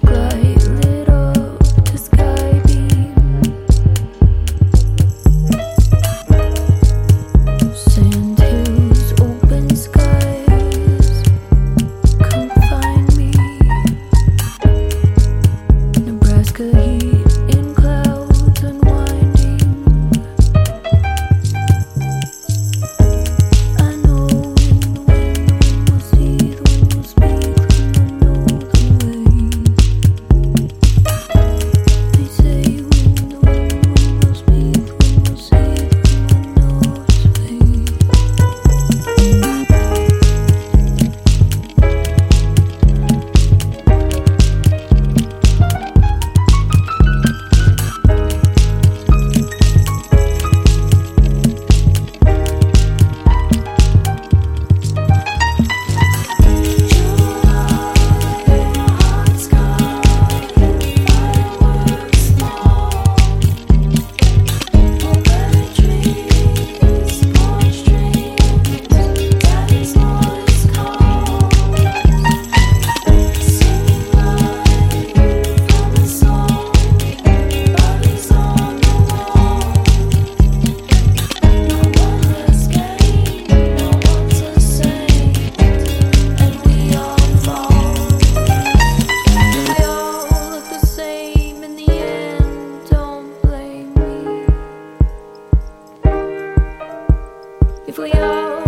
sugar if we all